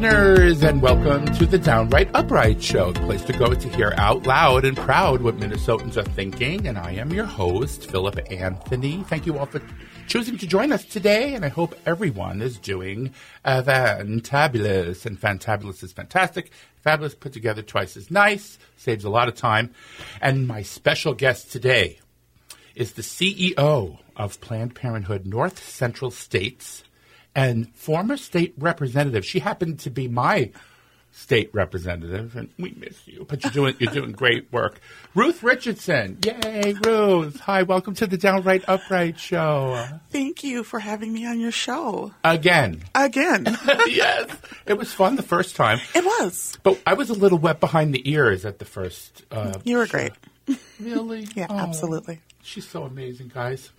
listeners, and welcome to the Downright Upright Show, the place to go to hear out loud and proud what Minnesotans are thinking. And I am your host, Philip Anthony. Thank you all for choosing to join us today, and I hope everyone is doing uh, fantabulous. And fantabulous is fantastic. Fabulous put together twice as nice, saves a lot of time. And my special guest today is the CEO of Planned Parenthood North Central States and former state representative. She happened to be my state representative, and we miss you, but you're doing you're doing great work. Ruth Richardson, yay, Ruth! Hi, welcome to the Downright Upright Show. Thank you for having me on your show Again, again. yes, it was fun the first time, it was. but I was a little wet behind the ears at the first. Uh, You were great. really? Yeah, Oh. absolutely. She's so amazing, guys.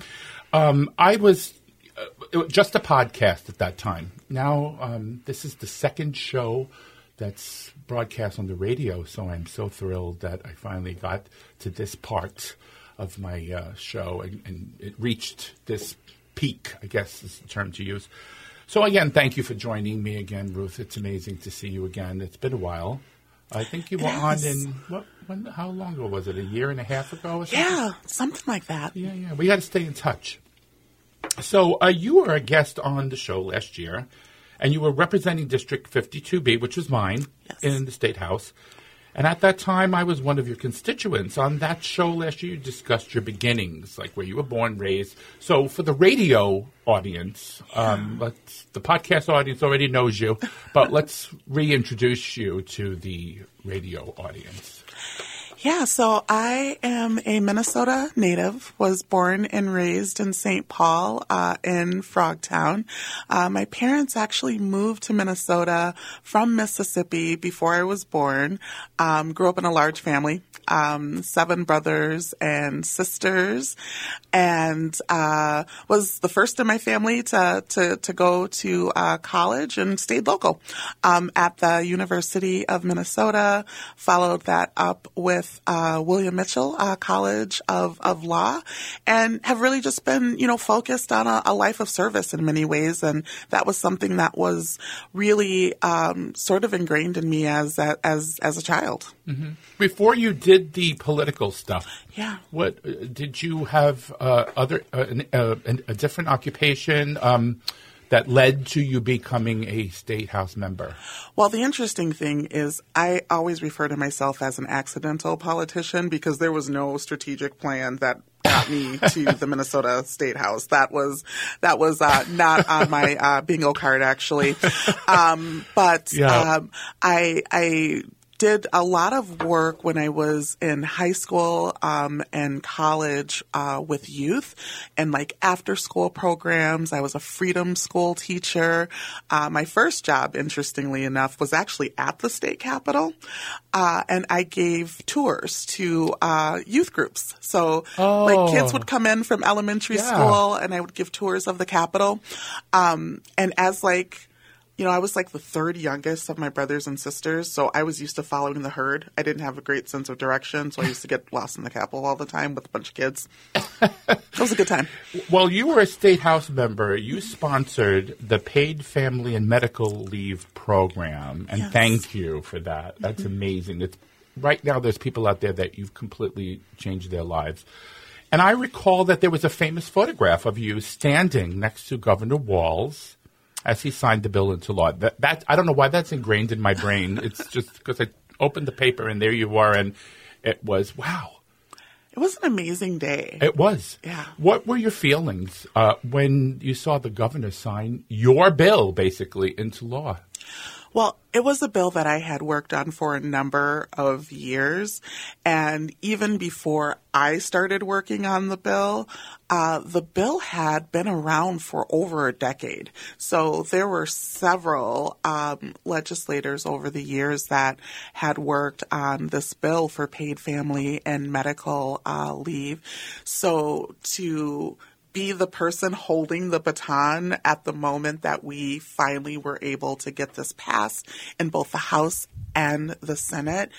Um, I was uh, it was just a podcast at that time. Now, um, this is the second show that's broadcast on the radio, so I'm so thrilled that I finally got to this part of my uh, show and, and it reached this peak, I guess is the term to use. So, again, thank you for joining me again, Ruth. It's amazing to see you again. It's been a while. I think you were on in what? When? How long ago was it? A year and a half ago? Or something? Yeah, something like that. Yeah, yeah. We got to stay in touch. So uh, you were a guest on the show last year, and you were representing District 52B, which was mine, Yes. in the State House. And at that time, I was one of your constituents. On that show last year, you discussed your beginnings, like where you were born, raised. So for the radio audience, um, let's, the podcast audience already knows you, but let's reintroduce you to the radio audience. Yeah, so I am a Minnesota native, was born and raised in St. Paul uh, in Frogtown. Uh, my parents actually moved to Minnesota from Mississippi before I was born. Um, grew up in a large family, um, seven brothers and sisters, and uh, was the first in my family to, to, to go to uh, college and stayed local um, at the University of Minnesota. Followed that up with uh, William Mitchell uh, College of, of Law, and have really just been, you know, focused on a, a life of service in many ways. And that was something that was really um, sort of ingrained in me as as as a child. Before you did the political stuff, Yeah. what uh, did you have uh, other uh, an, uh, an, a different occupation um, that led to you becoming a state house member? Well, the interesting thing is, I always refer to myself as an accidental politician because there was no strategic plan that got me to the Minnesota State House. That was that was uh, not on my uh, bingo card, actually. Um, but Yeah. um, I I did a lot of work when I was in high school um, and college uh, with youth and like after school programs. I was a freedom school teacher. Uh, my first job, interestingly enough, was actually at the state capitol, uh, and I gave tours to uh, youth groups. So like kids would come in from elementary Yeah. school, and I would give tours of the capitol. Um, and as like you know, I was like the third youngest of my brothers and sisters, so I was used to following the herd. I didn't have a great sense of direction, so I used to get lost in the Capitol all the time with a bunch of kids. it was a good time. Well, you were a state house member, you sponsored the paid family and medical leave program, and Yes. thank you for that. That's mm-hmm. amazing. It's, right now, there's people out there that you've completely changed their lives. And I recall that there was a famous photograph of you standing next to Governor Walz as he signed the bill into law. That, that I don't know why that's ingrained in my brain. It's just because I opened the paper and there you are, and it was wow. It was an amazing day. It was. Yeah. What were your feelings uh, when you saw the governor sign your bill basically into law? Well, it was a bill that I had worked on for a number of years. And even before I started working on the bill, uh, the bill had been around for over a decade. So there were several um, legislators over the years that had worked on this bill for paid family and medical uh, leave. So to be the person holding the baton at the moment that we finally were able to get this passed in both the House and the Senate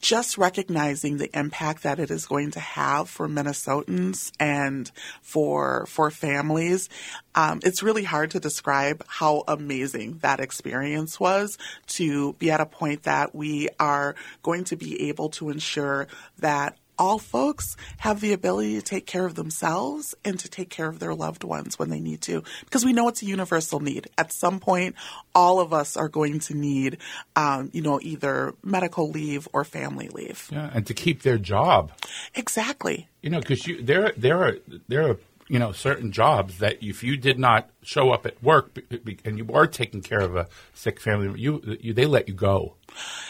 just recognizing the impact that it is going to have for Minnesotans and for for families. Um, it's really hard to describe how amazing that experience was to be at a point that we are going to be able to ensure that all folks have the ability to take care of themselves and to take care of their loved ones when they need to, because we know it's a universal need. At some point, all of us are going to need, um, you know, either medical leave or family leave. Yeah, and to keep their job. Exactly. You know, because you there there are there are you know certain jobs that if you did not show up at work and you are taking care of a sick family, you, you they let you go.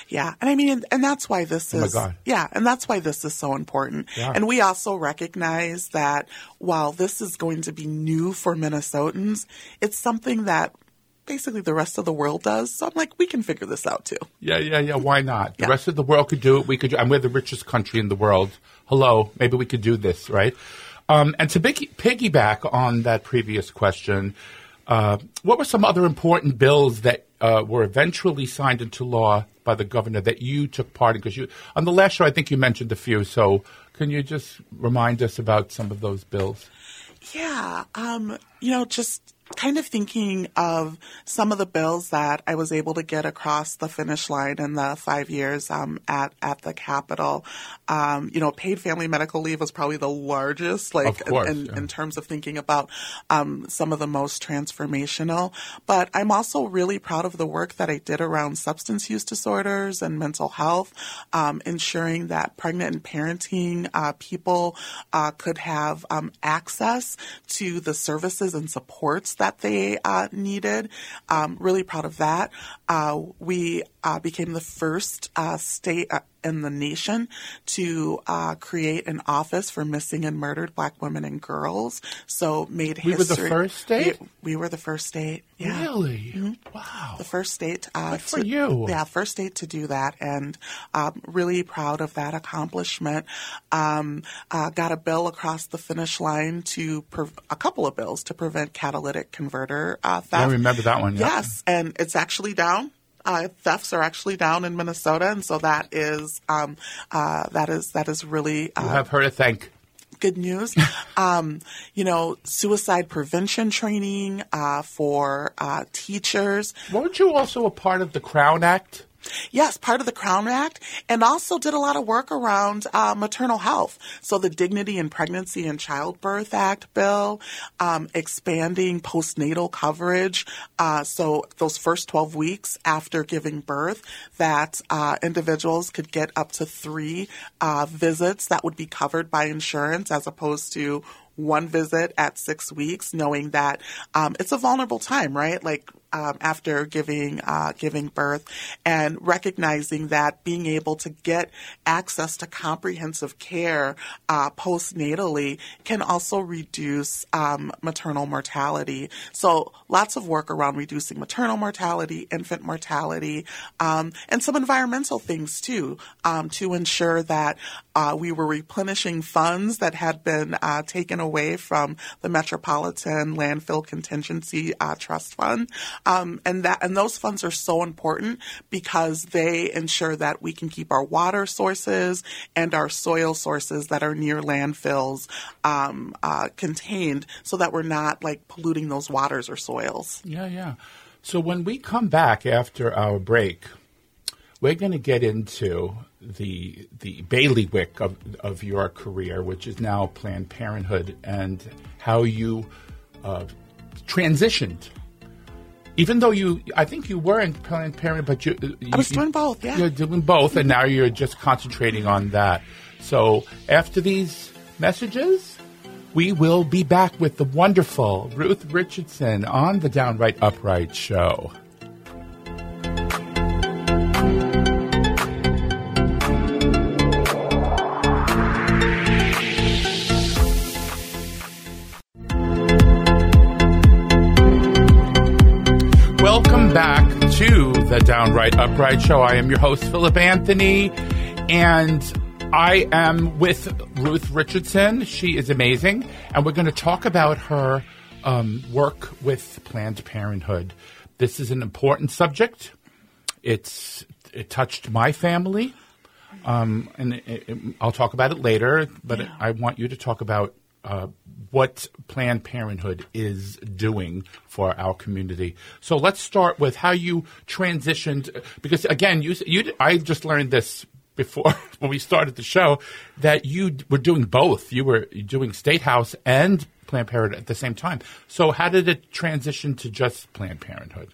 Yeah, and I mean, and that's why this oh is. God. Yeah, and that's why this is so important. Yeah. And we also recognize that while this is going to be new for Minnesotans, it's something that basically the rest of the world does. So I'm like, we can figure this out too. Yeah, yeah, yeah. Why not? The Yeah. rest of the world could do it. We could. And we're the richest country in the world. Hello, maybe we could do this, right? Um, and to piggy- piggyback on that previous question, uh, what were some other important bills that uh, were eventually signed into law by the governor that you took part in? Because you on the last show, I think you mentioned a few. So can you just remind us about some of those bills? Yeah, um, you know, just kind of thinking of some of the bills that I was able to get across the finish line in the five years um, at at the Capitol. Um, you know, paid family medical leave was probably the largest, like course, in, yeah. in terms of thinking about um, some of the most transformational. But I'm also really proud of the work that I did around substance use disorders and mental health, um, ensuring that pregnant and parenting uh, people uh, could have um, access to the services and supports that they uh, needed. Um, really proud of that. Uh, we uh, became the first uh, state uh, in the nation to uh, create an office for missing and murdered black women and girls. So made history. We were the first state? We, we were the first state. Yeah. Really? Wow. The first state. Uh, Good for to- you. Yeah, first state to do that, and um, really proud of that accomplishment. Um, uh, got a bill across the finish line to pre- a couple of bills to prevent catalytic converter uh, theft. I remember that one. Yeah. Yes, and it's actually down. Uh, thefts are actually down in Minnesota, and so that is um, uh, that is that is really uh, You have her to thank. good news. um, you know, suicide prevention training uh, for uh, teachers. Weren't you also a part of the Crown Act? Yes, part of the Crown Act, and also did a lot of work around uh, maternal health. So the Dignity in Pregnancy and Childbirth Act bill, um, expanding postnatal coverage. Uh, so those first 12 weeks after giving birth, that uh, individuals could get up to three uh, visits that would be covered by insurance as opposed to one visit at six weeks, knowing that um, it's a vulnerable time, right? Like um, after giving uh, giving birth, and recognizing that being able to get access to comprehensive care uh, postnatally can also reduce um, maternal mortality. So lots of work around reducing maternal mortality, infant mortality, um, and some environmental things too, um, to ensure that uh, we were replenishing funds that had been uh, taken away from the Metropolitan Landfill Contingency uh, Trust Fund, um, and that and those funds are so important because they ensure that we can keep our water sources and our soil sources that are near landfills um, uh, contained, so that we're not like polluting those waters or soils. Yeah, yeah. So when we come back after our break, we're going to get into the the bailiwick of of your career, which is now Planned Parenthood, and how you uh, transitioned. Even though you, I think you were in Planned Parenthood, but you, you I was doing both, yeah. You're doing both, and now you're just concentrating on that. So after these messages, we will be back with the wonderful Ruth Richardson on the Downright Upright Show. To Upright Show. I am your host, Philip Anthony, and I am with Ruth Richardson. She is amazing, and we're going to talk about her um, work with Planned Parenthood. This is an important subject. It's it touched my family, um, and it, it, I'll talk about it later. But Yeah. I want you to talk about uh, what Planned Parenthood is doing for our community. So let's start with how you transitioned, because again, you you I just learned this before when we started the show that you were doing both. You were doing State House and Planned Parenthood at the same time. So how did it transition to just Planned Parenthood?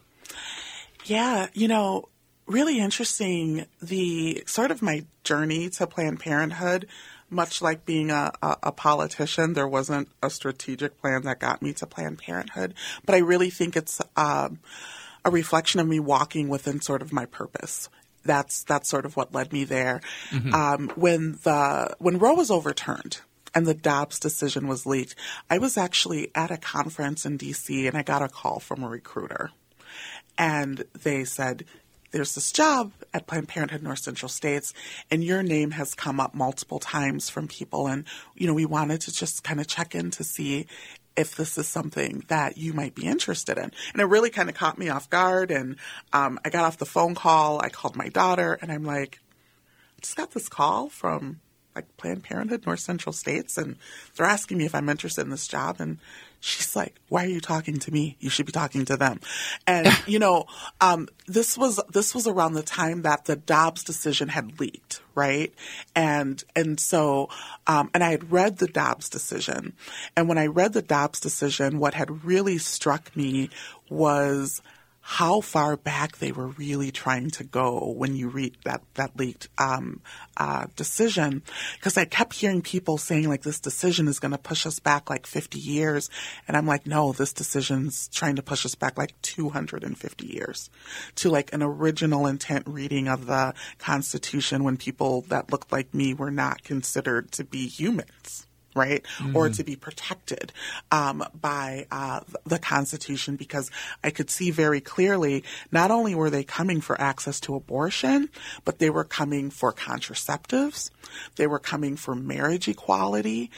Yeah, you know, really interesting. The sort of my journey to Planned Parenthood, much like being a, a, a politician, there wasn't a strategic plan that got me to Planned Parenthood, but I really think it's um, a reflection of me walking within sort of my purpose. That's that's sort of what led me there. Um, when the when Roe was overturned and the Dobbs decision was leaked, I was actually at a conference in D.C. and I got a call from a recruiter and they said, There's this job at Planned Parenthood North Central States, and your name has come up multiple times from people. And, you know, we wanted to just kind of check in to see if this is something that you might be interested in. And it really kind of caught me off guard. And um, I got off the phone call, I called my daughter, and I'm like, I just got this call from like Planned Parenthood North Central States, and they're asking me if I'm interested in this job. And she's like, "Why are you talking to me? You should be talking to them." And you know, um, this was this was around the time that the Dobbs decision had leaked, right? And and so, um, and I had read the Dobbs decision, and when I read the Dobbs decision, what had really struck me was how far back they were really trying to go when you read that that leaked um, uh, decision, because I kept hearing people saying like this decision is going to push us back like 50 years, and I'm like, no, this decision's trying to push us back like 250 years to like an original intent reading of the Constitution when people that looked like me were not considered to be humans right? Or to be protected um, by uh, the Constitution because I could see very clearly not only were they coming for access to abortion, but they were coming for contraceptives, they were coming for marriage equality.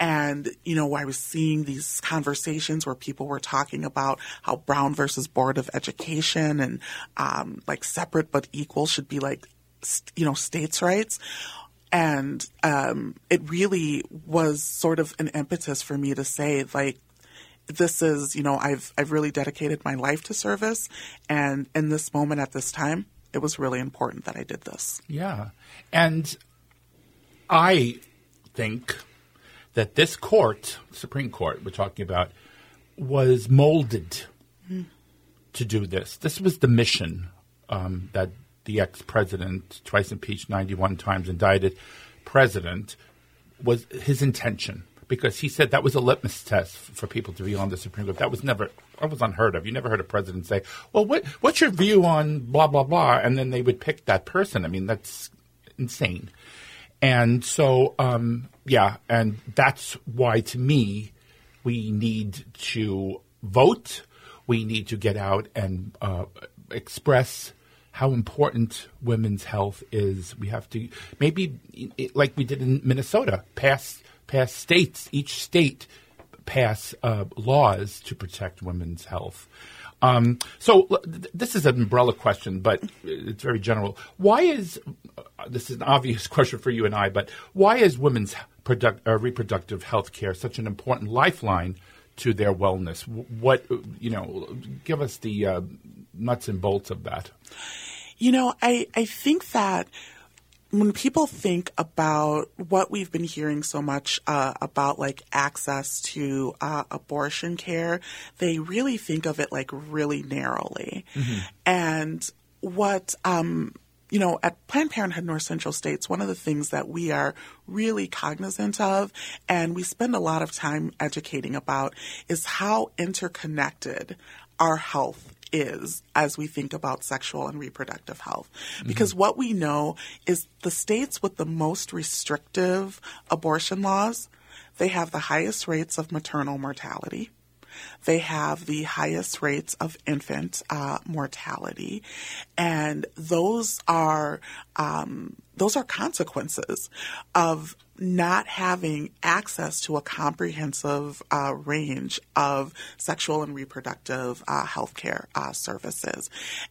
And, you know, I was seeing these conversations where people were talking about how Brown versus Board of Education and um, like separate but equal should be like, st- you know, states' rights and um, it really was sort of an impetus for me to say like this is you know i've i've really dedicated my life to service and in this moment at this time it was really important that i did this Yeah. And I think that this court, Supreme Court, we're talking about, was molded to do this. This was the mission um, that the ex president, twice impeached, 91 times indicted president, was his intention. Because he said that was a litmus test for people to be on the Supreme Court. That was never, that was unheard of. You never heard a president say, "Well, what, what's your view on blah blah blah?" And then they would pick that person. I mean, that's insane. And so, um, yeah, and that's why to me, we need to vote. We need to get out and uh, express how important women's health is. We have to maybe, like we did in Minnesota, pass pass states. Each state pass uh, laws to protect women's health. Um, so th- this is an umbrella question, but it's very general. Why is uh, this is an obvious question for you and I? But why is women's product, uh, reproductive health care such an important lifeline to their wellness? What you know? Give us the uh, nuts and bolts of that. You know, I, I think that when people think about what we've been hearing so much uh, about, like access to uh, abortion care, they really think of it like really narrowly. And what, um, you know, at Planned Parenthood North Central States, one of the things that we are really cognizant of and we spend a lot of time educating about is how interconnected our health is as we think about sexual and reproductive health. Mm-hmm. Because what we know is the states with the most restrictive abortion laws, they have the highest rates of maternal mortality. They have the highest rates of infant uh, mortality, and those are um, those are consequences of not having access to a comprehensive uh, range of sexual and reproductive uh, health care uh, services.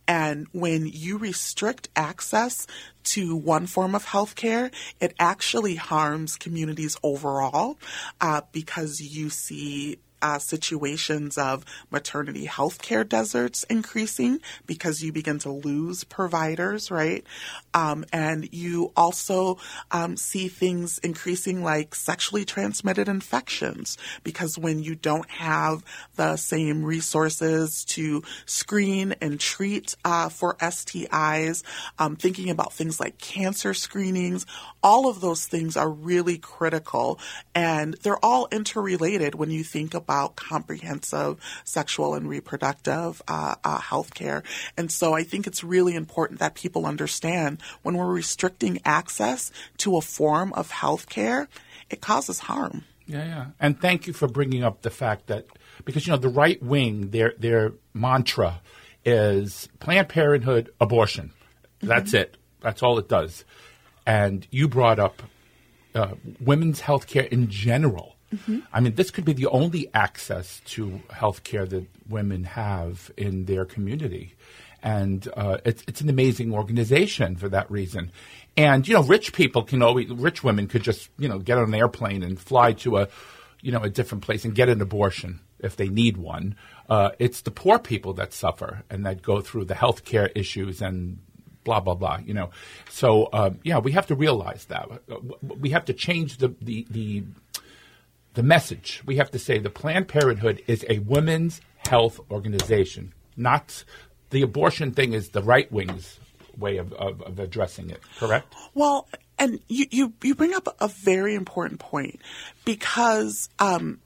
And when you restrict access to one form of health care, it actually harms communities overall uh, because you see uh, situations of maternity health care deserts increasing because you begin to lose providers, right? Um, and you also um, see things increasing like sexually transmitted infections because when you don't have the same resources to screen and treat uh, for STIs, um, thinking about things like cancer screenings, all of those things are really critical and they're all interrelated when you think about about comprehensive sexual and reproductive uh, uh, health care. And so I think it's really important that people understand when we're restricting access to a form of health care, it causes harm. Yeah, yeah. And thank you for bringing up the fact that because you know the right wing their their mantra is Planned Parenthood abortion. That's mm-hmm. it. That's all it does. And you brought up uh, women's health care in general Mm-hmm. I mean, this could be the only access to health care that women have in their community. And uh, it's, it's an amazing organization for that reason. And, you know, rich people can always, rich women could just, you know, get on an airplane and fly to a, you know, a different place and get an abortion if they need one. Uh, it's the poor people that suffer and that go through the health care issues and blah blah blah. You know, so uh, yeah, we have to realize that we have to change the the, the the message. We have to say the Planned Parenthood is a women's health organization, not the abortion thing is the right wing's way of, of, of, addressing it, correct? Well, and you, you, you bring up a very important point because um,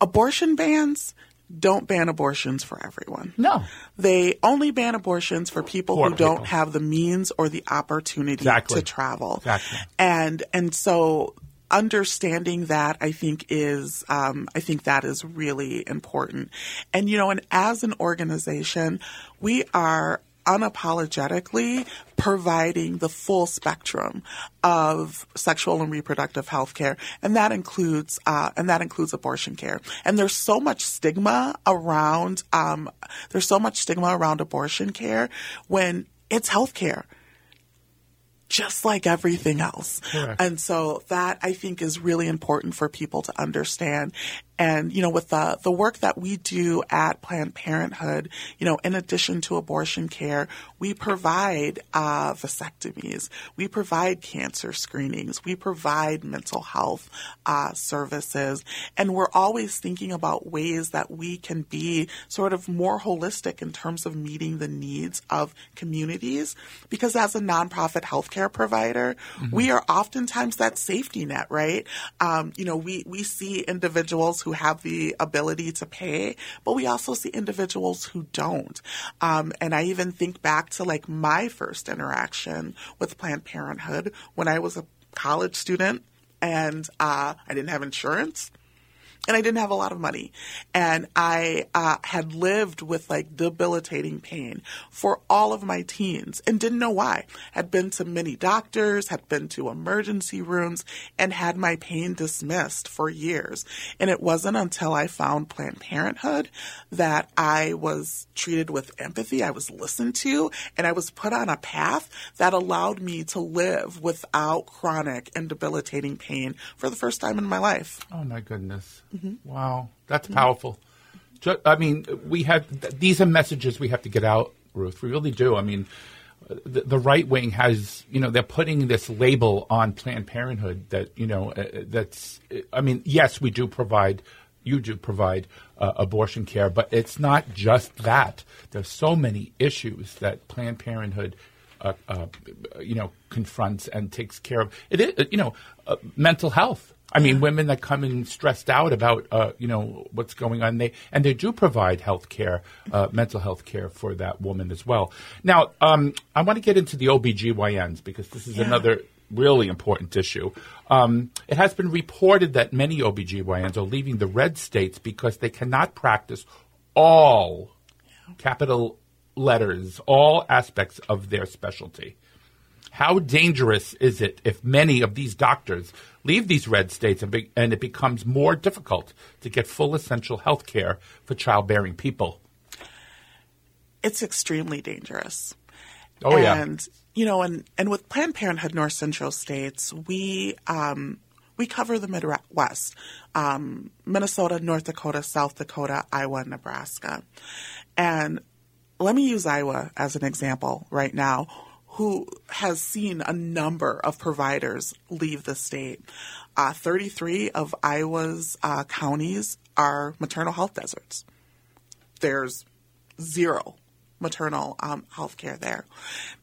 abortion bans don't ban abortions for everyone. No. They only ban abortions for people Poor who people. don't have the means or the opportunity exactly. to travel. Exactly. And and so understanding that I think is um, I think that is really important. And you know, and as an organization, we are unapologetically providing the full spectrum of sexual and reproductive health care and that includes uh, and that includes abortion care and there's so much stigma around um, there's so much stigma around abortion care when it's health care just like everything else. Correct. And so that I think is really important for people to understand. And, you know, with the, the work that we do at Planned Parenthood, you know, in addition to abortion care, we provide uh, vasectomies, we provide cancer screenings, we provide mental health uh, services, and we're always thinking about ways that we can be sort of more holistic in terms of meeting the needs of communities. Because as a nonprofit healthcare provider, mm-hmm. we are oftentimes that safety net, right? Um, you know, we, we see individuals who have the ability to pay, but we also see individuals who don't. Um, and I even think back to like my first interaction with Planned Parenthood when I was a college student and uh, I didn't have insurance and I didn't have a lot of money. And I uh, had lived with like debilitating pain for all of my teens and didn't know why. Had been to many doctors, had been to emergency rooms, and had my pain dismissed for years. And it wasn't until I found Planned Parenthood that I was treated with empathy, I was listened to, and I was put on a path that allowed me to live without chronic and debilitating pain for the first time in my life. Oh my goodness. Mm-hmm. Wow, that's mm-hmm. powerful. I mean, we have these are messages we have to get out, Ruth. We really do. I mean, the, the, right wing has, you know, they're putting this label on Planned Parenthood that, you know, uh, that's. I mean, yes, we do provide, you do provide uh, abortion care, but it's not just that. There's so many issues that Planned Parenthood. Uh, uh, you know, confronts and takes care of. It is, you know, uh, mental health I mean, women that come in stressed out about, uh, you know, what's going on. They and they do provide health care, uh, mental health care for that woman as well. Now, um, I want to get into the OBGYNs because this is yeah. another really important issue. Um, it has been reported that many OBGYNs are leaving the red states because they cannot practice all capital letters, all aspects of their specialty. How dangerous is it if many of these doctors leave these red states and, be, and it becomes more difficult to get full essential health care for childbearing people? It's extremely dangerous. Oh, yeah. and you know, and and with Planned Parenthood North Central states, we um, we cover the Midwest, um, Minnesota, North Dakota, South Dakota, Iowa, Nebraska, and let me use Iowa as an example right now, who has seen a number of providers leave the state. Uh, 33 of Iowa's uh, counties are maternal health deserts. There's zero maternal um, health care there.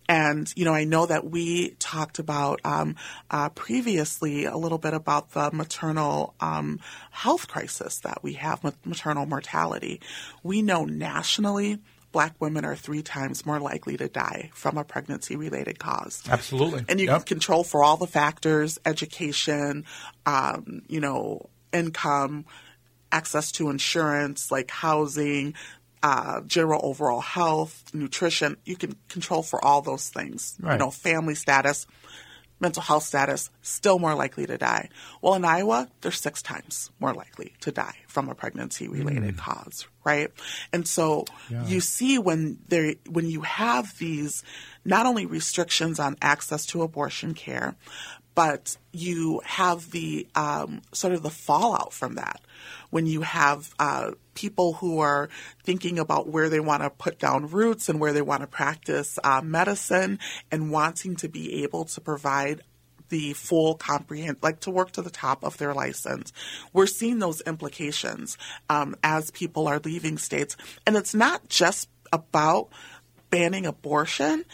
And, you know, I know that we talked about um, uh, previously a little bit about the maternal um, health crisis that we have, maternal mortality. We know nationally black women are three times more likely to die from a pregnancy related cause. Absolutely. And you Yep. can control for all the factors education, um, you know, income, access to insurance, like housing, uh, general overall health, nutrition. You can control for all those things. Right. You know, family status, mental health status, still more likely to die. Well, in Iowa, they're six times more likely to die from a pregnancy related mm. cause, right? And so you see when there, when you have these not only restrictions on access to abortion care, but you have the um, sort of the fallout from that. When you have uh, people who are thinking about where they want to put down roots and where they want to practice uh, medicine and wanting to be able to provide the full comprehend like to work to the top of their license. We're seeing those implications um, as people are leaving states. And it's not just about banning abortion.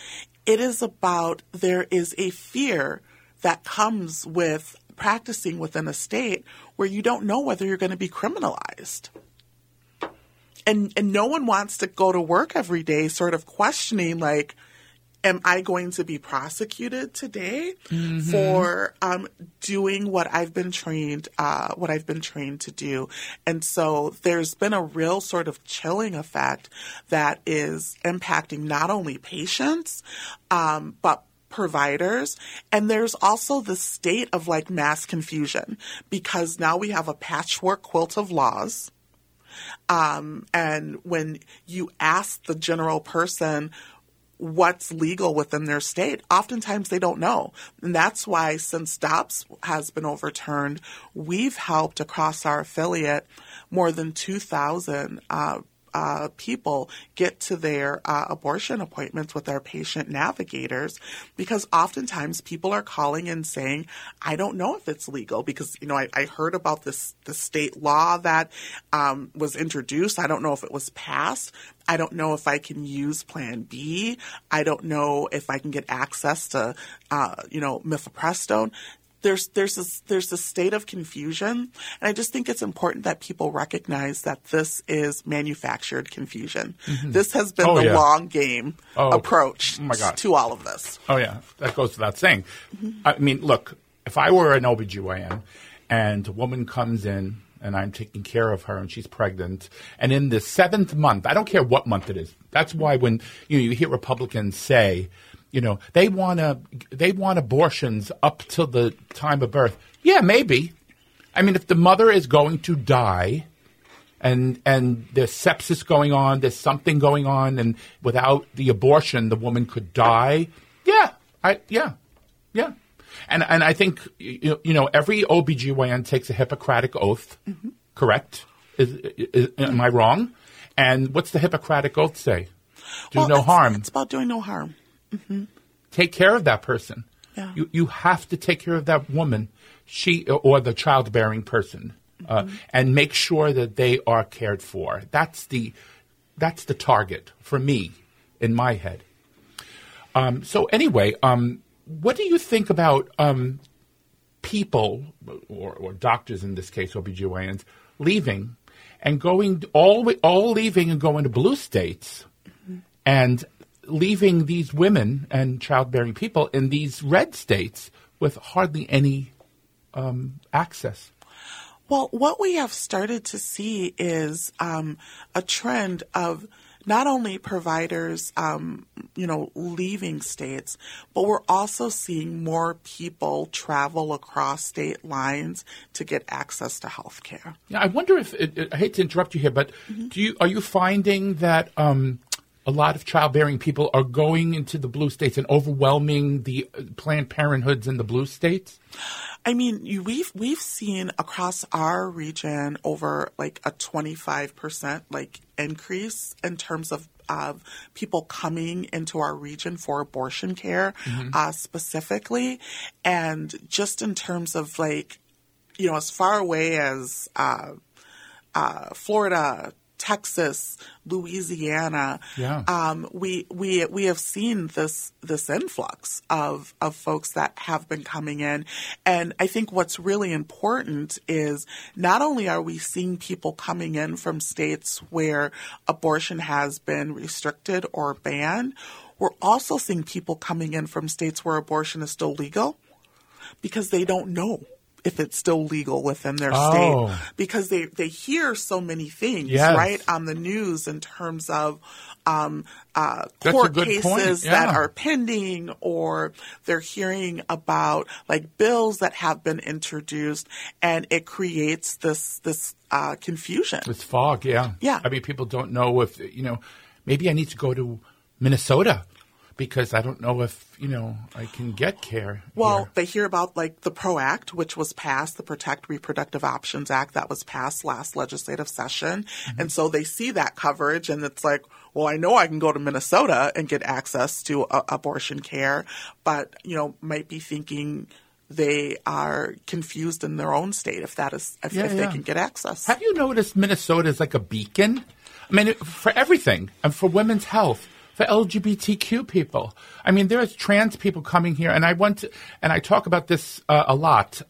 It is about there is a fear that comes with practicing within a state where you don't know whether you're going to be criminalized. And and no one wants to go to work every day sort of questioning like am i going to be prosecuted today for um, doing what i've been trained uh, what i've been trained to do? And so there's been a real sort of chilling effect that is impacting not only patients um, but providers and there's also the state of like mass confusion because now we have a patchwork quilt of laws um, and when you ask the general person what's legal within their state, oftentimes they don't know. And that's why since Dobbs has been overturned, we've helped across our affiliate more than 2,000 uh, uh, people get to their uh, abortion appointments with our patient navigators because oftentimes people are calling and saying, I don't know if it's legal because, you know, I, I heard about this, the state law that um, was introduced. I don't know if it was passed. I don't know if I can use Plan B. I don't know if I can get access to, uh, you know, mifepristone there's there's this there's this state of confusion, and I just think it's important that people recognize that this is manufactured confusion. Mm-hmm. This has been Oh, the yeah. long game Oh. approach Oh, to all of this. Oh, yeah. That goes without saying. Mm-hmm. I mean, look, if I were an OBGYN and a woman comes in and I'm taking care of her and she's pregnant, and in the seventh month, I don't care what month it is. That's why when you, know, you hear Republicans say, you know, they want to they want abortions up till the time of birth. Yeah, maybe. I mean, if the mother is going to die, and and there's sepsis going on, there's something going on, and without the abortion, the woman could die. Yeah, I yeah, yeah, and and I think you you know every OBGYN takes a Hippocratic oath, correct? Is, is, am I wrong? And what's the Hippocratic oath say? Do Well, no it's- harm. It's about doing no harm. Take care of that person. Yeah. You you have to take care of that woman, she or the childbearing person, uh, and make sure that they are cared for. That's the that's the target for me in my head. Um, so anyway, um, what do you think about um, people or, or doctors in this case, OBGYNs, leaving and going all all leaving and going to blue states and leaving these women and childbearing people in these red states with hardly any um, access. Well, what we have started to see is um, a trend of not only providers, um, you know, leaving states, but we're also seeing more people travel across state lines to get access to health care. Yeah, I wonder if I hate to interrupt you here, but mm-hmm. do you are you finding that um, a lot of childbearing people are going into the blue states and overwhelming the Planned Parenthoods in the blue states? I mean, we've we've seen across our region over like a twenty five percent like increase in terms of of people coming into our region for abortion care mm-hmm. uh, specifically, and just in terms of like, you know, as far away as uh, uh, Florida, Texas, Louisiana, yeah. um, we we we have seen this this influx of of folks that have been coming in, and I think what's really important is not only are we seeing people coming in from states where abortion has been restricted or banned, we're also seeing people coming in from states where abortion is still legal because they don't know if it's still legal within their oh. state because they, they hear so many things yes. right on the news in terms of um, uh, court cases yeah. that are pending or they're hearing about like bills that have been introduced and it creates this this uh, confusion this fog yeah yeah i mean people don't know if you know maybe i need to go to minnesota because I don't know if you know I can get care. Well, here. they hear about like the PRO Act, which was passed, the Protect Reproductive Options Act that was passed last legislative session, mm-hmm. and so they see that coverage, and it's like, well, I know I can go to Minnesota and get access to uh, abortion care, but you know, might be thinking they are confused in their own state if that is if, yeah, if yeah. they can get access. Have you noticed Minnesota is like a beacon? I mean, for everything and for women's health for LGBTQ people. I mean, there's trans people coming here, and I want to, and I talk about this uh, a lot.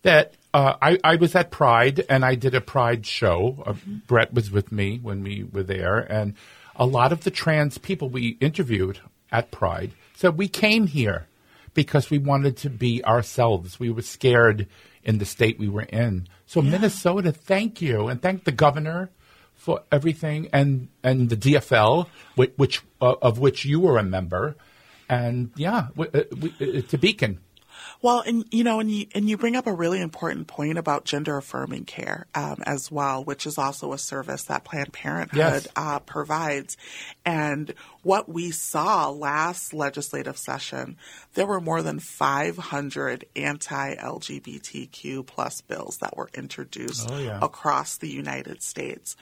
That uh, I, I was at Pride, and I did a Pride show. Uh, Brett was with me when we were there, and a lot of the trans people we interviewed at Pride said we came here because we wanted to be ourselves. We were scared in the state we were in. So yeah. Minnesota, thank you, and thank the governor for everything, and and the DFL, which, which uh, of which you were a member, and yeah, uh, it's a beacon. Well, and you know, and you and you bring up a really important point about gender affirming care um, as well, which is also a service that Planned Parenthood yes. uh, provides. And what we saw last legislative session, there were more than 500 anti-LGBTQ plus bills that were introduced oh, yeah. across the United States.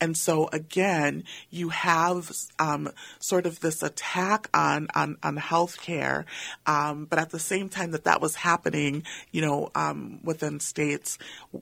And so again, you have um, sort of this attack on on, on health care, um, but at the same time that that was happening, you know, um, within states,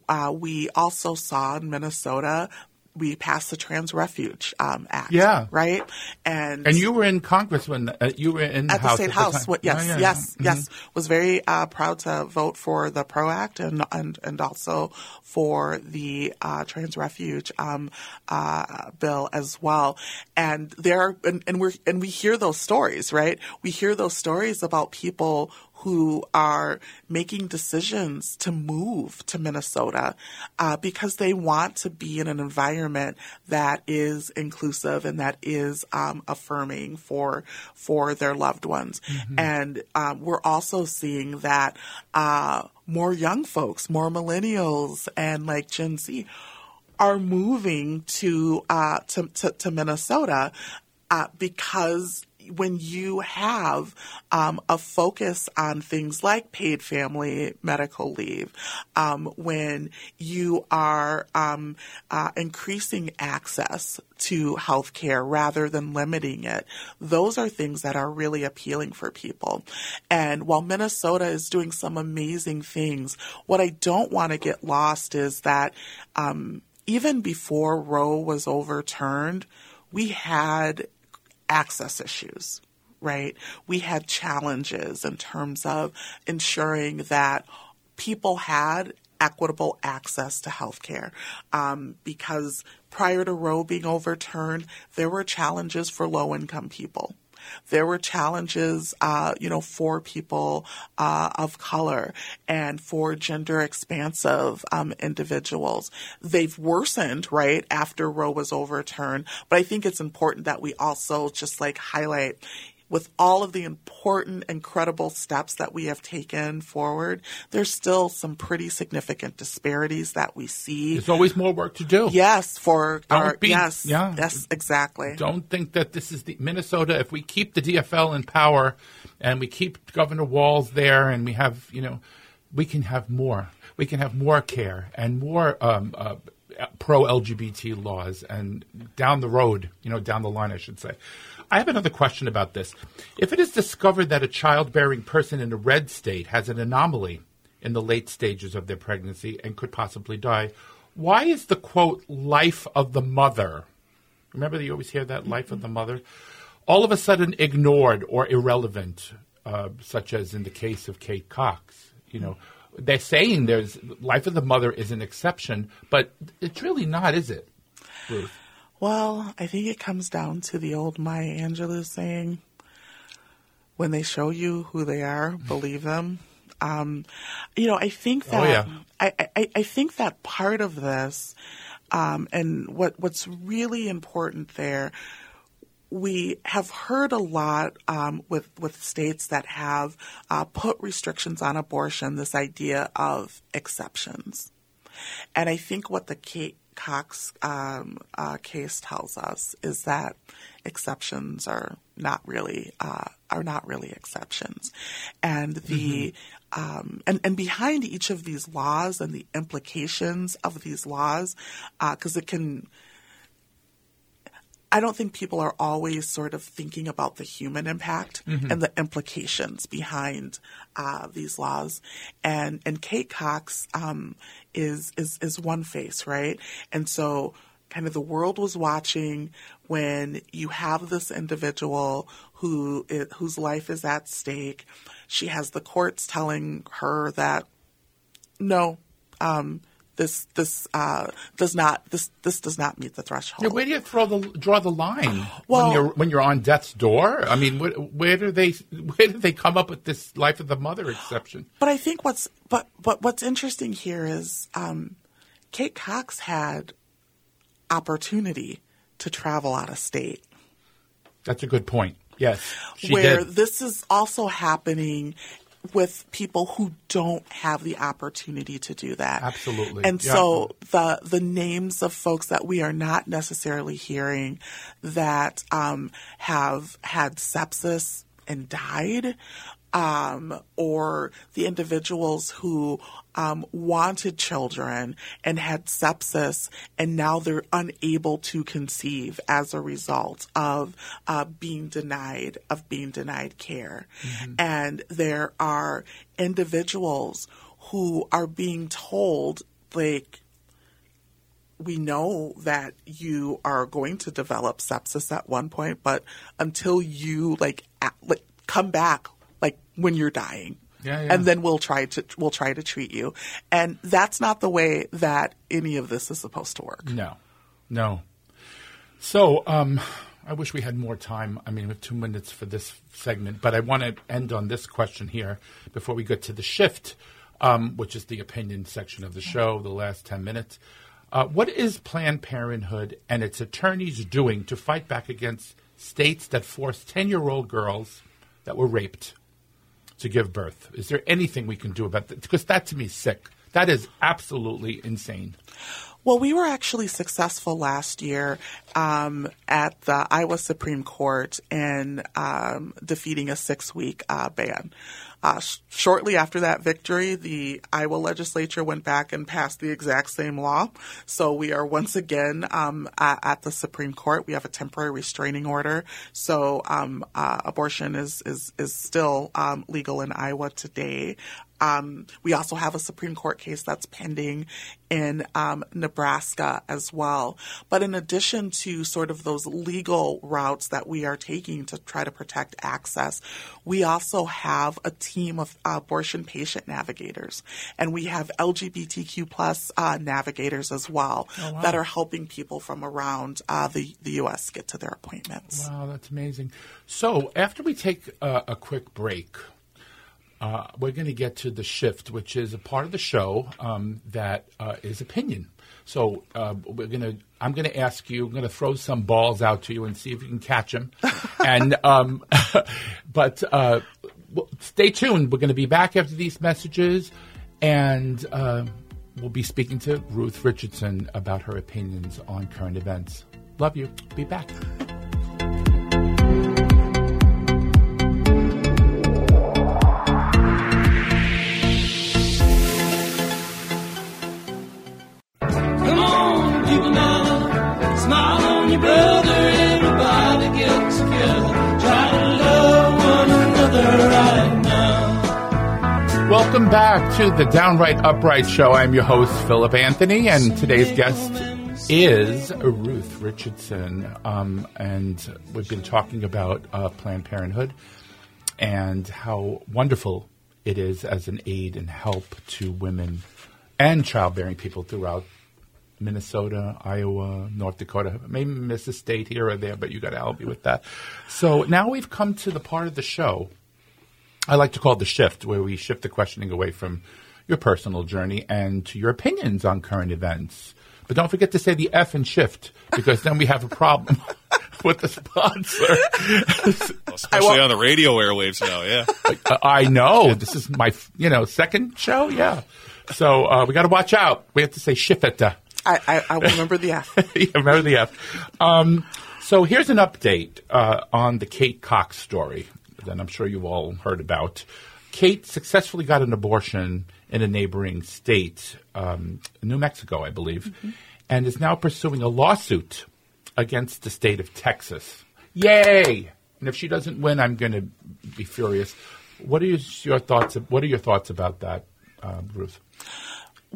uh, we also saw in Minnesota we passed the Trans Refuge um, Act. Yeah. Right. And and you were in Congress when uh, you were in at the, the state house. The yes, oh, yeah, yes, yeah. yes. Mm-hmm. Was very uh, proud to vote for the PRO Act and and and also for the uh, Trans Refuge um, uh, bill as well. And there are, and, and we and we hear those stories, right? We hear those stories about people who are making decisions to move to Minnesota uh, because they want to be in an environment that is inclusive and that is um, affirming for for their loved ones. Mm-hmm. And um, we're also seeing that uh, more young folks, more millennials, and like Gen Z are moving to uh, to, to, to Minnesota uh, because when you have um, a focus on things like paid family medical leave, um, when you are um, uh, increasing access to health care rather than limiting it, those are things that are really appealing for people. And while Minnesota is doing some amazing things, what I don't want to get lost is that um, even before Roe was overturned, we had access issues, right? We had challenges in terms of ensuring that people had equitable access to health care um, because prior to Roe being overturned, there were challenges for low income people. There were challenges, uh, you know, for people uh, of color and for gender expansive um, individuals. They've worsened, right, after Roe was overturned. But I think it's important that we also just like highlight with all of the important, incredible steps that we have taken forward, there's still some pretty significant disparities that we see. There's always more work to do. Yes, for our, be- yes, yeah. yes, exactly. Don't think that this is the Minnesota. If we keep the DFL in power and we keep Governor Walz there, and we have, you know, we can have more. We can have more care and more um, uh, pro LGBT laws, and down the road, you know, down the line, I should say. I have another question about this. If it is discovered that a childbearing person in a red state has an anomaly in the late stages of their pregnancy and could possibly die, why is the quote life of the mother? Remember that you always hear that life of the mother, all of a sudden ignored or irrelevant, uh, such as in the case of Kate Cox. You know, they're saying there's life of the mother is an exception, but it's really not, is it, Ruth? Well, I think it comes down to the old Maya Angelou saying, when they show you who they are, believe them. Um, you know, I think that Oh, yeah. I, I, I think that part of this, um, and what what's really important there, we have heard a lot um, with with states that have uh, put restrictions on abortion. This idea of exceptions, and I think what the Kate Cox um, uh, case tells us is that exceptions are not really uh, are not really exceptions, and the um, and and behind each of these laws and the implications of these laws, because it can. I don't think people are always sort of thinking about the human impact and the implications behind uh, these laws. And and Kate Cox um, is is is one face, right? And so, kind of the world was watching when you have this individual who whose life is at stake. She has the courts telling her that no. Um, this this uh, does not this this does not meet the threshold. Yeah, where do you throw the draw the line Well- when you're when you're on death's door? I mean, where, where do they where do they come up with this life of the mother exception? But I think what's but but what's interesting here is um, Kate Cox had opportunity to travel out of state, That's a good point. Yes, where did. this is also happening with people who don't have the opportunity to do that. Absolutely. And Yeah. so the the names of folks that we are not necessarily hearing that um, have had sepsis and died, um, or the individuals who um, wanted children and had sepsis and now they're unable to conceive as a result of uh, being denied of being denied care, and there are individuals who are being told like we know that you are going to develop sepsis at one point, but until you like, a like come back when you're dying. Yeah, yeah. And then we'll try to we'll try to treat you. And that's not the way that any of this is supposed to work. No, no. So, um, I wish we had more time. I mean, we have two minutes for this segment, but I want to end on this question here before we get to the shift, um, which is the opinion section of the show, the last 10 minutes. Uh, what is Planned Parenthood and its attorneys doing to fight back against states that force 10 year old girls that were raped to give birth? Is there anything we can do about that? Because that to me is sick. That is absolutely insane. Well, we were actually successful last year um, at the Iowa Supreme Court in um, defeating a six week uh, ban. Uh, shortly after that victory, the Iowa legislature went back and passed the exact same law. So we are once again um, at, the Supreme Court. We have a temporary restraining order. So um, uh, abortion is, is, is still um, legal in Iowa today. Um, we also have a Supreme Court case that's pending in um, Nebraska as well. But in addition to sort of those legal routes that we are taking to try to protect access, we also have a team of uh, abortion patient navigators, and we have LGBTQ plus uh, navigators as well Oh, wow. that are helping people from around uh, the the U.S. get to their appointments. Wow, that's amazing. So after we take a, a quick break, uh, we're going to get to the shift, which is a part of the show um, that uh, is opinion. So uh, we're going to. I'm going to ask you. I'm going to throw some balls out to you and see if you can catch them. and um, but uh, stay tuned. We're going to be back after these messages, and uh, we'll be speaking to Ruth Richardson about her opinions on current events. Love you. Be back. Welcome back to the Downright Upright Show. I'm your host, Philip Anthony, and today's guest is Ruth Richardson. Um, and we've been talking about uh, Planned Parenthood and how wonderful it is as an aid and help to women and childbearing people throughout Minnesota, Iowa, North Dakota. Maybe miss a state here or there, but you got to help me with that. So now we've come to the part of the show I like to call it the shift, where we shift the questioning away from your personal journey and to your opinions on current events. But don't forget to say the F and shift, because then we have a problem with the sponsor. Especially on the radio airwaves now, yeah. Uh, I know this is my, you know, second show. Yeah, so uh, we got to watch out. We have to say shift it. I, I, I remember the F. yeah, remember the F. Um, so here's an update uh, on the Kate Cox story that I'm sure you've all heard about. Kate successfully got an abortion in a neighboring state, um, New Mexico, I believe, and is now pursuing a lawsuit against the state of Texas. Yay! And if she doesn't win, I'm going to be furious. What are your thoughts? What are your thoughts about that, uh, Ruth?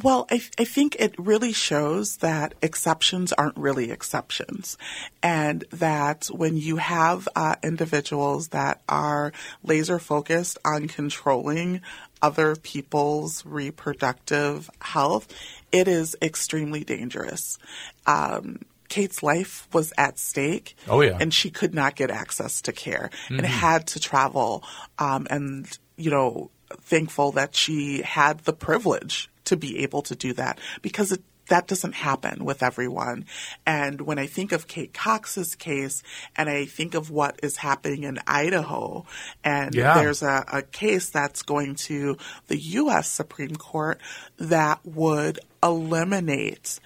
Well, I, I think it really shows that exceptions aren't really exceptions. And that when you have uh, individuals that are laser focused on controlling other people's reproductive health, it is extremely dangerous. Um, Kate's life was at stake. Oh, yeah. And she could not get access to care and had to travel. Um, and, you know, thankful that she had the privilege to be able to do that because it, that doesn't happen with everyone. And when I think of Kate Cox's case and I think of what is happening in Idaho, and Yeah. there's a, a case that's going to the U.S. Supreme Court that would eliminate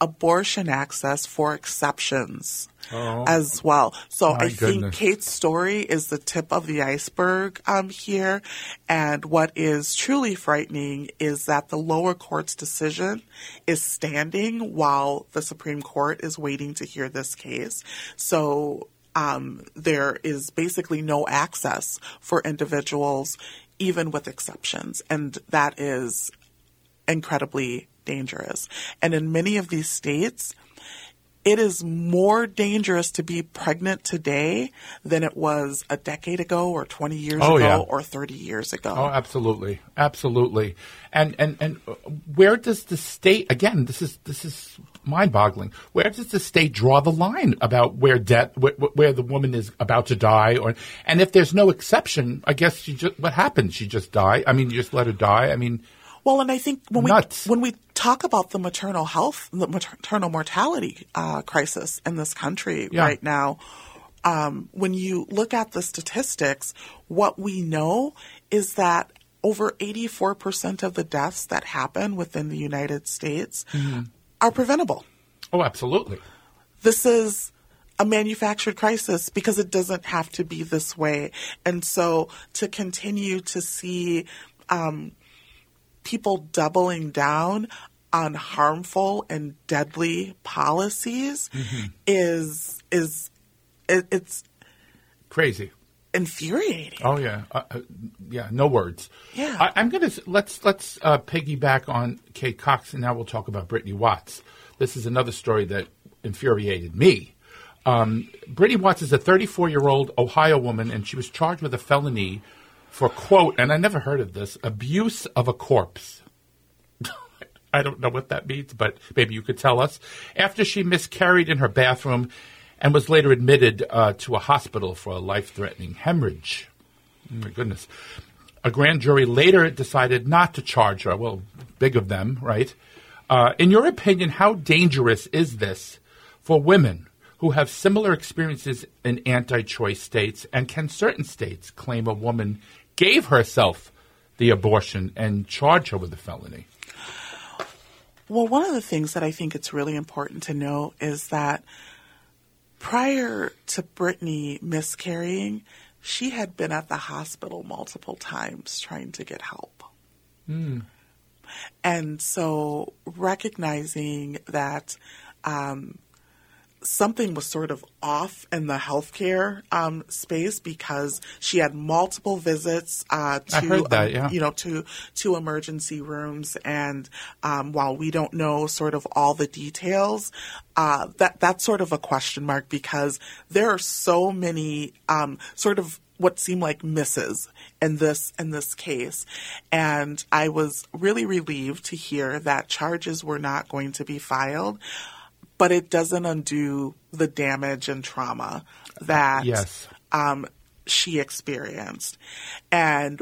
abortion access for exceptions as well. So Oh. I think. Kate's story is the tip of the iceberg um, here. And what is truly frightening is that the lower court's decision is standing while the Supreme Court is waiting to hear this case. So um, there is basically no access for individuals, even with exceptions. And that is incredibly dangerous. And in many of these states, it is more dangerous to be pregnant today than it was a decade ago or 20 years Oh, ago yeah. or 30 years ago. Oh, absolutely, absolutely. And and and uh, where does the state again? This is this is mind-boggling. Where does the state draw the line about where death, where, where the woman is about to die, or and if there's no exception, I guess she just what happens? She just die. I mean, you just let her die. I mean, Well, and I think when Nuts. we when we talk about the maternal health, the maternal mortality uh, crisis in this country Yeah. right now, um, when you look at the statistics, what we know is that over 84% of the deaths that happen within the United States Mm-hmm. are preventable. oh, absolutely. this is a manufactured crisis because it doesn't have to be this way. And so to continue to see um, people doubling down on harmful and deadly policies is is it, it's Crazy. infuriating. Oh yeah, uh, uh, yeah. No words. Yeah. I, I'm gonna let's let's uh, piggyback on Kate Cox, and now we'll talk about Brittany Watts. This is another story that infuriated me. Um, Brittany Watts is a 34 year old Ohio woman, and she was charged with a felony for quote, and I never heard of this, abuse of a corpse. I don't know what that means, but maybe you could tell us. After she miscarried in her bathroom and was later admitted uh, to a hospital for a life threatening hemorrhage. Oh, my goodness. A grand jury later decided not to charge her. Well, big of them, right? Uh, in your opinion, how dangerous is this for women who have similar experiences in anti choice states? And can certain states claim a woman gave herself the abortion and charge her with a felony? Well, one of the things that I think it's really important to know is that prior to Brittany miscarrying, she had been at the hospital multiple times trying to get help. Hmm. And so recognizing that um, something was sort of off in the healthcare um, space because she had multiple visits uh, to that, yeah. you know to to emergency rooms and um, while we don't know sort of all the details uh, that that's sort of a question mark because there are so many um, sort of what seem like misses in this in this case and I was really relieved to hear that charges were not going to be filed but it doesn't undo the damage and trauma that Yes. um, she experienced. And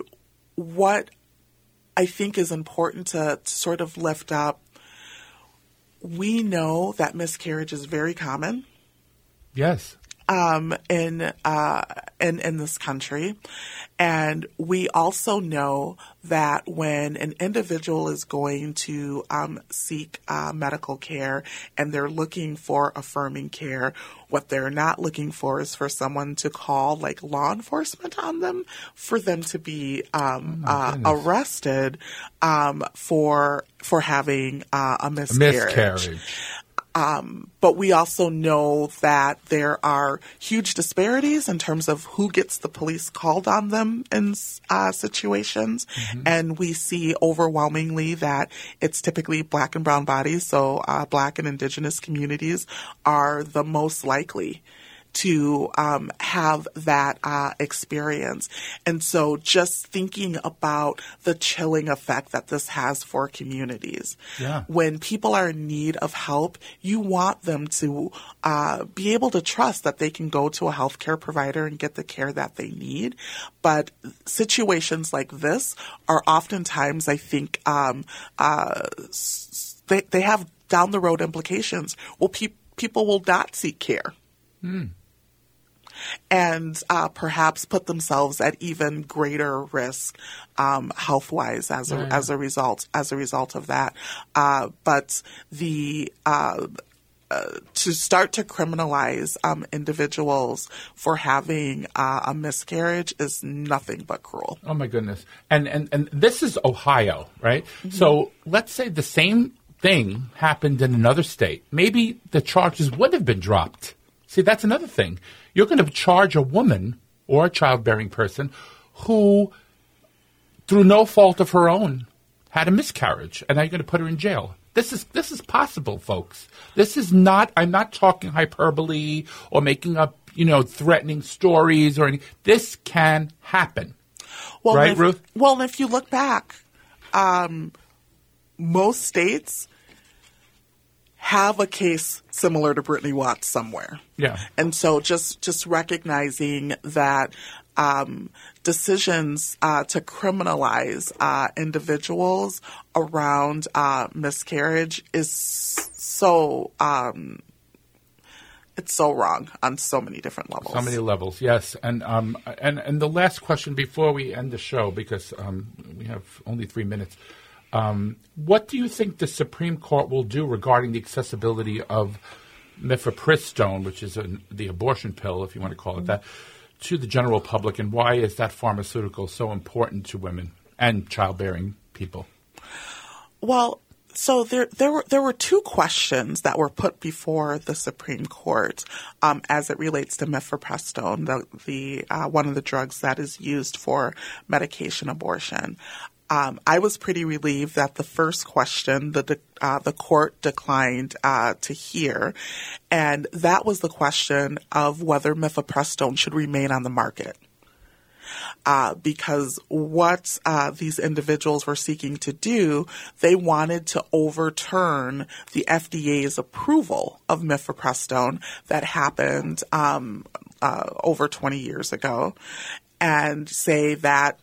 what I think is important to, to sort of lift up, we know that miscarriage is very common Yes. Um, in uh, in in this country, and we also know that when an individual is going to um, seek uh, medical care and they're looking for affirming care, what they're not looking for is for someone to call like law enforcement on them for them to be um, uh, arrested um, for for having uh, a Miscarriage. But we also know that there are huge disparities in terms of who gets the police called on them in uh, situations. And we see overwhelmingly that it's typically black and brown bodies, so uh, black and indigenous communities are the most likely to um, have that uh, experience. And so just thinking about the chilling effect that this has for communities. Yeah. When people are in need of help, you want them to uh, be able to trust that they can go to a healthcare provider and get the care that they need. But situations like this are oftentimes, I think, um, uh, they, they have down the road implications. Well, pe- people will not seek care and uh, perhaps put themselves at even greater risk um, health wise as a, as a result as a result of that. Uh, but the uh, uh, to start to criminalize um, individuals for having uh, a miscarriage is nothing but cruel. Oh my goodness. And and and this is Ohio, right? So let's say the same thing happened in another state. Maybe the charges would have been dropped. See, that's another thing. You're going to charge a woman or a childbearing person who through no fault of her own had a miscarriage and now you're going to put her in jail. This is this is possible, folks. This is not I'm not talking hyperbole or making up, you know, threatening stories or anything. This can happen. Well, Right, if, Ruth? Well, if you look back, um, most states have a case similar to Brittany Watts somewhere. Yeah. And so just just recognizing that um, decisions uh, to criminalize uh, individuals around uh, miscarriage is so um, it's so wrong on so many different levels. So many levels, yes. And um, and and the last question before we end the show, because um, we have only three minutes. Um, what do you think the Supreme Court will do regarding the accessibility of mifepristone, which is the abortion pill, if you want to call it that, to the general public, and why is that pharmaceutical so important to women and childbearing people? Well, so there there were there were two questions that were put before the Supreme Court um, as it relates to mifepristone, the the uh, one of the drugs that is used for medication abortion. Um, I was pretty relieved that the first question the de- uh, the court declined uh, to hear, and that was the question of whether mifepristone should remain on the market. uh, because what uh, these individuals were seeking to do, they wanted to overturn the FDA's approval of mifepristone that happened um, uh, over 20 years ago, and say that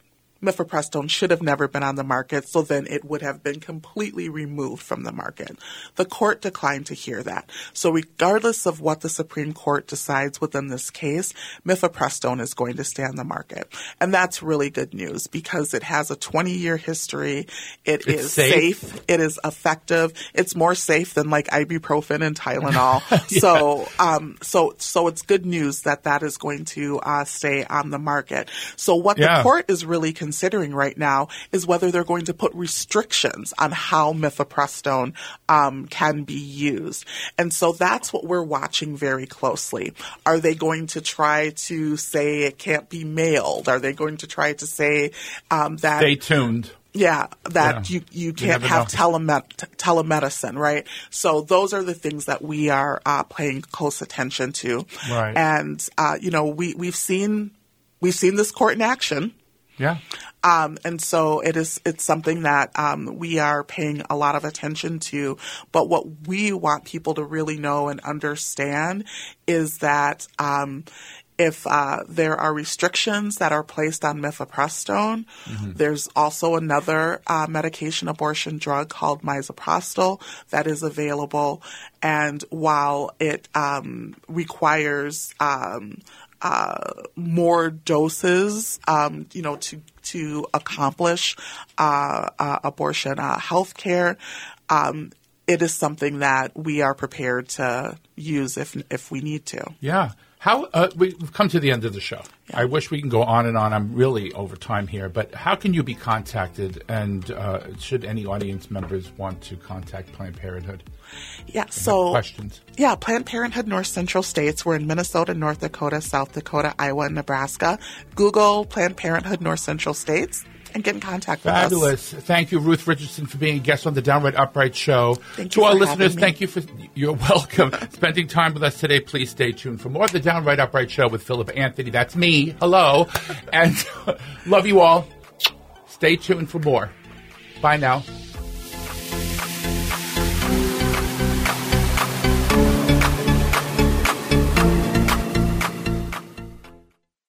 mifepristone should have never been on the market, so then it would have been completely removed from the market. The court declined to hear that. So regardless of what the Supreme Court decides within this case, mifepristone is going to stay on the market. And that's really good news because it has a 20 year history. It It's is safe. safe. It is effective. It's more safe than like ibuprofen and Tylenol. So, um, so, so it's good news that that is going to uh, stay on the market. So what Yeah. the court is really considering right now is whether they're going to put restrictions on how mifepristone um, can be used. And so that's what we're watching very closely. Are they going to try to say it can't be mailed? Are they going to try to say um, that Stay tuned. yeah, that Yeah. you you You can't never have telemed- telemedicine, right? So those are the things that we are uh, paying close attention to. Right. And uh, you know, we we've seen we've seen this court in action. Yeah. Um, and so it is, it's something that, um, we are paying a lot of attention to. But what we want people to really know and understand is that, um, if uh, there are restrictions that are placed on mifepristone, there's also another uh, medication abortion drug called misoprostol that is available. And while it um, requires um, uh, more doses, um, you know, to to accomplish uh, uh, abortion uh, health care. Um, it is something that we are prepared to use if if we need to. Yeah. How uh, we've come to the end of the show. I wish we can go on and on. I'm really over time here, but how can you be contacted? And uh, should any audience members want to contact Planned Parenthood? Yeah. So questions? Yeah, Planned Parenthood North Central States. We're in Minnesota, North Dakota, South Dakota, Iowa, and Nebraska. Google Planned Parenthood North Central States and get in contact with us. Fabulous. Thank you, Ruth Richardson, for being a guest on the Downright Upright Show. Thank to our listeners, thank you for you're welcome. Spending time with us today. Please stay tuned for more of the Downright Upright Show with Philip Anthony. That's me. Hello, and love you all. Stay tuned for more. Bye now.